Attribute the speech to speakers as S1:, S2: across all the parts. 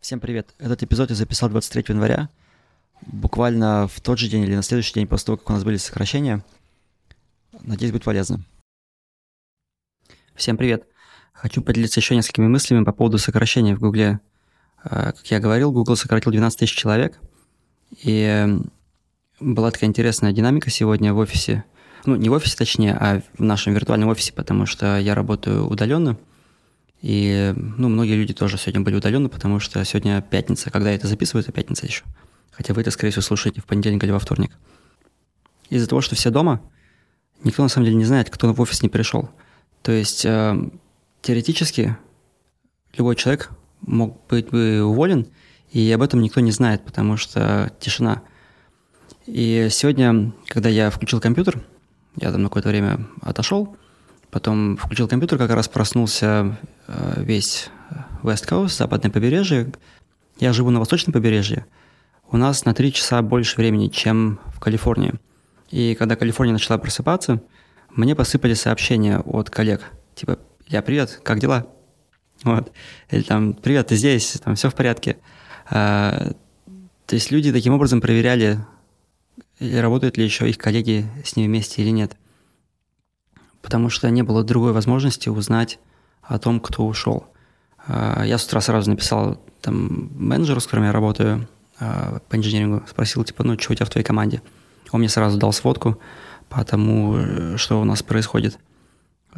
S1: Всем привет. Этот эпизод я записал 23 января, буквально в тот же день или на следующий день после того, как у нас были сокращения. Надеюсь, будет полезно. Всем привет. Хочу поделиться еще несколькими мыслями по поводу сокращения в Гугле. Э, как я говорил, Google сократил 12 тысяч человек, и была такая интересная динамика сегодня в офисе. Ну, не в офисе, точнее, а в нашем виртуальном офисе, потому что я работаю удаленно – и, ну, многие люди тоже сегодня были удалены, потому что сегодня пятница. Когда это записываю, это пятница еще. Хотя вы это, скорее всего, слушаете в понедельник или во вторник. Из-за того, что все дома, никто на самом деле не знает, кто в офис не пришел. То есть, э, теоретически, любой человек мог быть бы уволен, и об этом никто не знает, потому что тишина. И сегодня, когда я включил компьютер, я там на какое-то время отошел, Потом включил компьютер, как раз проснулся э, весь West Coast, западное побережье. Я живу на восточном побережье. У нас на три часа больше времени, чем в Калифорнии. И когда Калифорния начала просыпаться, мне посыпали сообщения от коллег. Типа, я привет, как дела? Вот. Или там, привет, ты здесь, там все в порядке. А, то есть люди таким образом проверяли, работают ли еще их коллеги с ними вместе или нет потому что не было другой возможности узнать о том, кто ушел. А, я с утра сразу написал там менеджеру, с которым я работаю а, по инженерингу, спросил, типа, ну, что у тебя в твоей команде? Он мне сразу дал сводку по тому, что у нас происходит.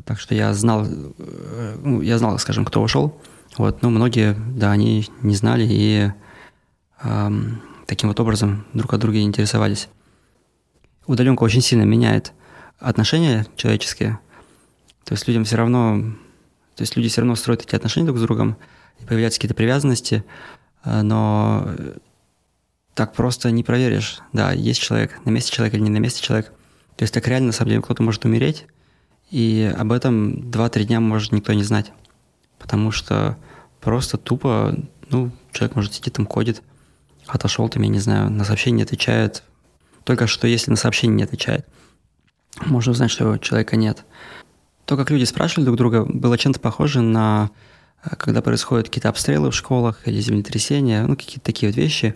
S1: Так что я знал, э, ну, я знал, скажем, кто ушел. Вот, но многие, да, они не знали и эм, таким вот образом друг от друга интересовались. Удаленка очень сильно меняет отношения человеческие. То есть людям все равно, то есть люди все равно строят эти отношения друг с другом, и появляются какие-то привязанности, э, но так просто не проверишь, да, есть человек, на месте человека или не на месте человек. То есть так реально, на самом деле, кто-то может умереть, и об этом 2-3 дня может никто не знать. Потому что просто тупо, ну, человек может сидеть там, кодит, отошел там, я не знаю, на сообщение не отвечает. Только что если на сообщение не отвечает – можно узнать, что человека нет. То, как люди спрашивали друг друга, было чем-то похоже на э, когда происходят какие-то обстрелы в школах или землетрясения, ну, какие-то такие вот вещи,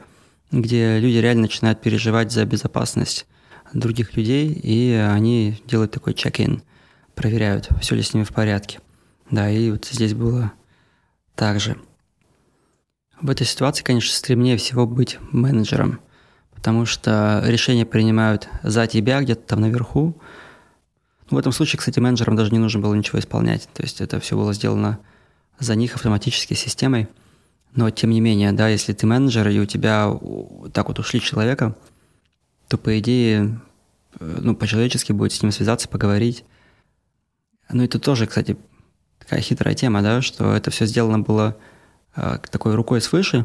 S1: где люди реально начинают переживать за безопасность других людей, и они делают такой чек-ин, проверяют, все ли с ними в порядке. Да, и вот здесь было так же. В этой ситуации, конечно, стремнее всего быть менеджером – потому что решения принимают за тебя где-то там наверху. В этом случае, кстати, менеджерам даже не нужно было ничего исполнять, то есть это все было сделано за них автоматически системой. Но тем не менее, да, если ты менеджер и у тебя так вот ушли человека, то по идее, э, ну, по-человечески будет с ним связаться, поговорить. Ну, это тоже, кстати, такая хитрая тема, да, что это все сделано было э, такой рукой свыше,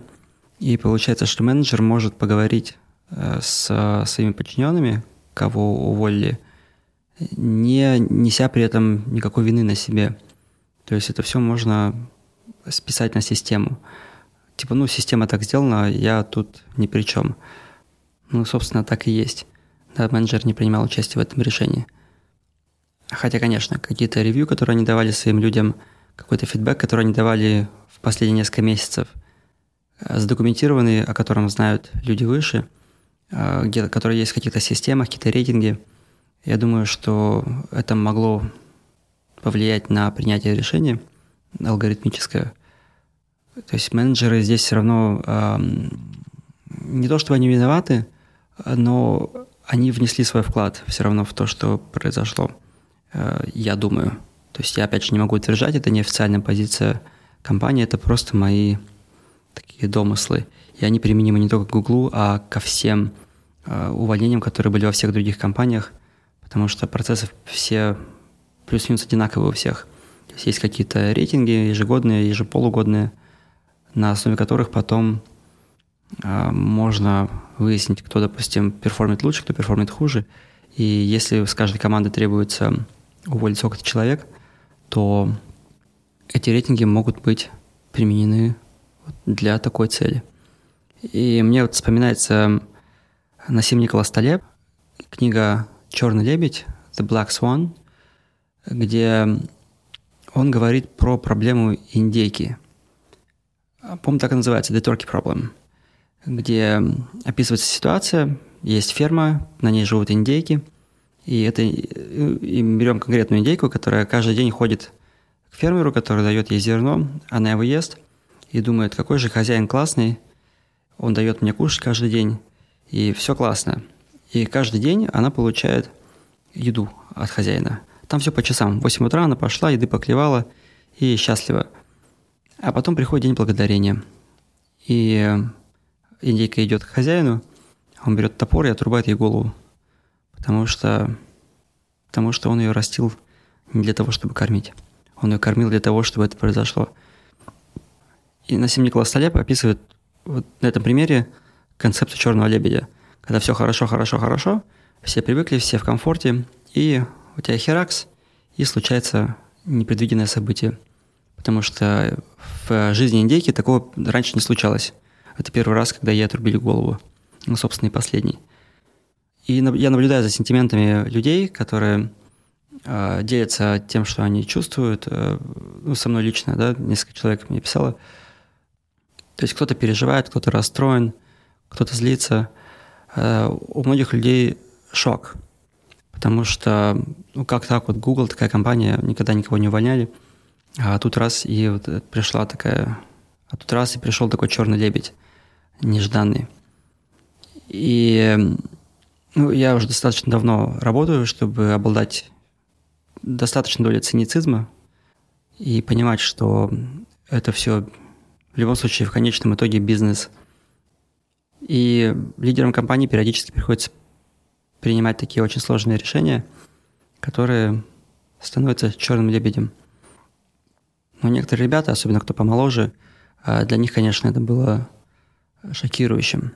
S1: и получается, что менеджер может поговорить с своими подчиненными, кого уволили, не неся при этом никакой вины на себе. То есть это все можно списать на систему. Типа, ну, система так сделана, я тут ни при чем. Ну, собственно, так и есть. Да, менеджер не принимал участие в этом решении. Хотя, конечно, какие-то ревью, которые они давали своим людям, какой-то фидбэк, который они давали в последние несколько месяцев, э, задокументированные, о котором знают люди выше – Э, где, которые есть в каких-то системах, какие-то рейтинги. Я думаю, что это могло повлиять на принятие решения алгоритмическое. То есть менеджеры здесь все равно э, не то, что они виноваты, но они внесли свой вклад все равно в то, что произошло. Э, я думаю. То есть я опять же не могу утверждать, это не официальная позиция компании, это просто мои такие домыслы. И они применимы не только к Гуглу, а ко всем э, увольнениям, которые были во всех других компаниях, потому что процессы все плюс-минус одинаковые у всех. То есть есть какие-то рейтинги ежегодные, ежеполугодные, на основе которых потом э, можно выяснить, кто, допустим, perform ит лучше, кто perform ит хуже. И если с каждой команды требуется уволить сколько-то человек, то эти рейтинги могут быть применены для такой цели. И мне вот вспоминается Нассим Николас Талеб, книга «Черный лебедь», «The Black Swan», где он говорит про проблему индейки. По-моему, так и называется, The Turkey Problem, где описывается ситуация, есть ферма, на ней живут индейки, и, это, и берем конкретную индейку, которая каждый день ходит к фермеру, который дает ей зерно, она его ест и думает, какой же хозяин классный, он дает мне кушать каждый день, и все классно. И каждый день она получает еду от хозяина. Там все по часам. В 8 утра она пошла, еды поклевала и счастлива. А потом приходит день благодарения. И индейка идет к хозяину, он берет топор и отрубает ей голову. Потому что, потому что он ее растил не для того, чтобы кормить. Он ее кормил для того, чтобы это произошло. И Насим Николас Талеб описывает вот на этом примере концепцию черного лебедя. Когда все хорошо, хорошо, хорошо, все привыкли, все в комфорте, и у тебя херакс, и случается непредвиденное событие. Потому что в жизни индейки такого раньше не случалось. Это первый раз, когда ей отрубили голову. Ну, собственно, и последний. И я наблюдаю за сентиментами людей, которые э, делятся тем, что они чувствуют. Э, ну, со мной лично, да, несколько человек мне писало. То есть кто-то переживает, кто-то расстроен, кто-то злится. Э, у многих людей шок, потому что, ну, как так вот Google, такая компания, никогда никого не увольняли, а тут раз и вот пришла такая, а тут раз и пришел такой черный лебедь нежданный. И ну, я уже достаточно давно работаю, чтобы обладать достаточно долей циницизма и понимать, что это все в любом случае в конечном итоге бизнес. И лидерам компании периодически приходится принимать такие очень сложные решения, которые становятся черным лебедем. Но некоторые ребята, особенно кто помоложе, а, для них, конечно, это было шокирующим.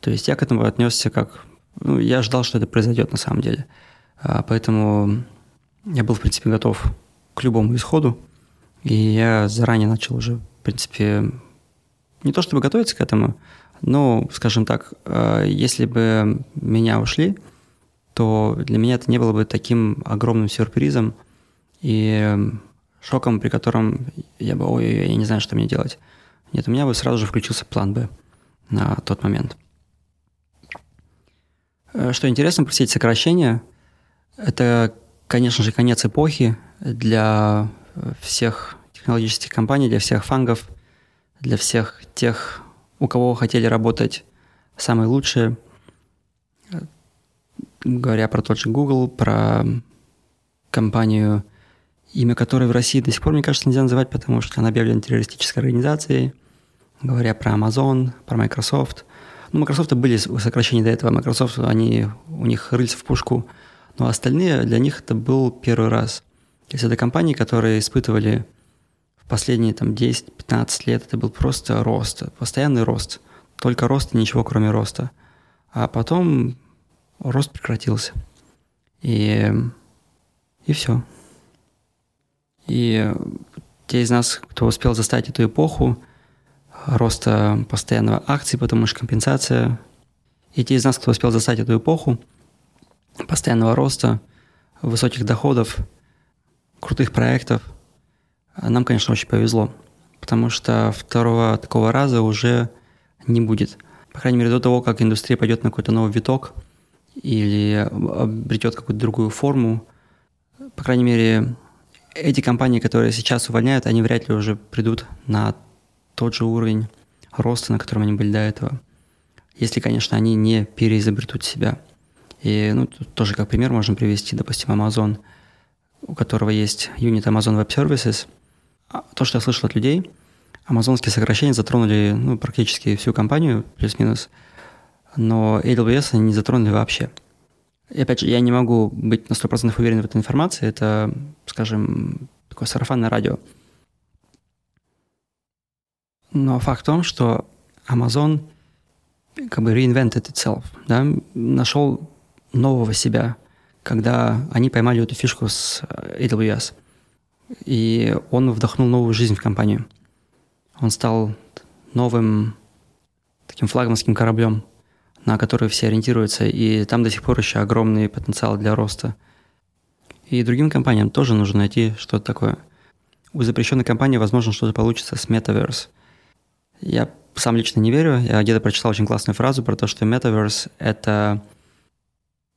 S1: То есть я к этому отнесся как... Ну, я ждал, что это произойдет на самом деле. А, поэтому я был, в принципе, готов к любому исходу. И я заранее начал уже, в принципе, не то чтобы готовиться к этому, ну, скажем так, э, если бы меня ушли, то для меня это не было бы таким огромным сюрпризом и шоком, при котором я бы, ой, я не знаю, что мне делать. Нет, у меня бы сразу же включился план «Б» на тот момент. Э, что интересно про все эти сокращения, это, конечно же, конец эпохи для всех технологических компаний, для всех фангов, для всех тех у кого хотели работать самые лучшие, говоря про тот же Google, про компанию, имя которой в России до сих пор, мне кажется, нельзя называть, потому что она объявлена террористической организацией, говоря про Amazon, про Microsoft. Ну, Microsoft были сокращения до этого, Microsoft, они, у них рыльца в пушку, но остальные, для них это был первый раз. То есть это компании, которые испытывали последние там 10-15 лет это был просто рост, постоянный рост. Только рост и ничего кроме роста. А потом рост прекратился. И, и все. И те из нас, кто успел застать эту эпоху роста постоянного акций, потому что компенсация, и те из нас, кто успел застать эту эпоху постоянного роста, высоких доходов, крутых проектов – нам, конечно, очень повезло, потому что второго такого раза уже не будет. По крайней мере, до того, как индустрия пойдет на какой-то новый виток или обретет какую-то другую форму, по крайней мере, эти компании, которые сейчас увольняют, они вряд ли уже придут на тот же уровень роста, на котором они были до этого. Если, конечно, они не переизобретут себя. И ну, тут тоже как пример можно привести, допустим, Amazon, у которого есть юнит Amazon Web Services – а, то, что я слышал от людей, амазонские сокращения затронули ну, практически всю компанию, плюс-минус, но AWS они не затронули вообще. И опять же, я не могу быть на 100% уверен в этой информации, это, скажем, такое сарафанное радио. Но факт в том, что Amazon как бы reinvented itself, да, нашел нового себя, когда они поймали эту фишку с AWS и он вдохнул новую жизнь в компанию. Он стал новым таким флагманским кораблем, на который все ориентируются, и там до сих пор еще огромный потенциал для роста. И другим компаниям тоже нужно найти что-то такое. У запрещенной компании, возможно, что-то получится с Metaverse. Я сам лично не верю. Я где-то прочитал очень классную фразу про то, что Metaverse — это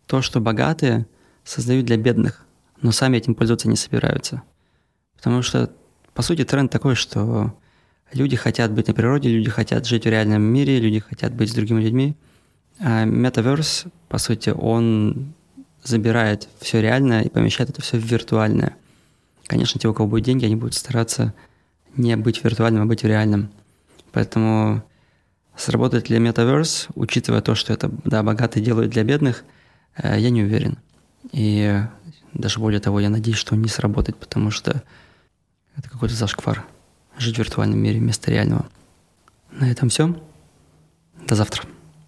S1: то, что богатые создают для бедных, но сами этим пользоваться не собираются. Потому что, по сути, тренд такой, что люди хотят быть на природе, люди хотят жить в реальном мире, люди хотят быть с другими людьми. А Metaverse, по сути, он забирает все реальное и помещает это все в виртуальное. Конечно, те, у кого будут деньги, они будут стараться не быть виртуальным, а быть реальным. Поэтому сработает ли Metaverse, учитывая то, что это да, богатые делают для бедных, э, я не уверен. И даже более того, я надеюсь, что он не сработает, потому что это какой-то зашквар. Жить в виртуальном мире вместо реального. На этом все. До завтра.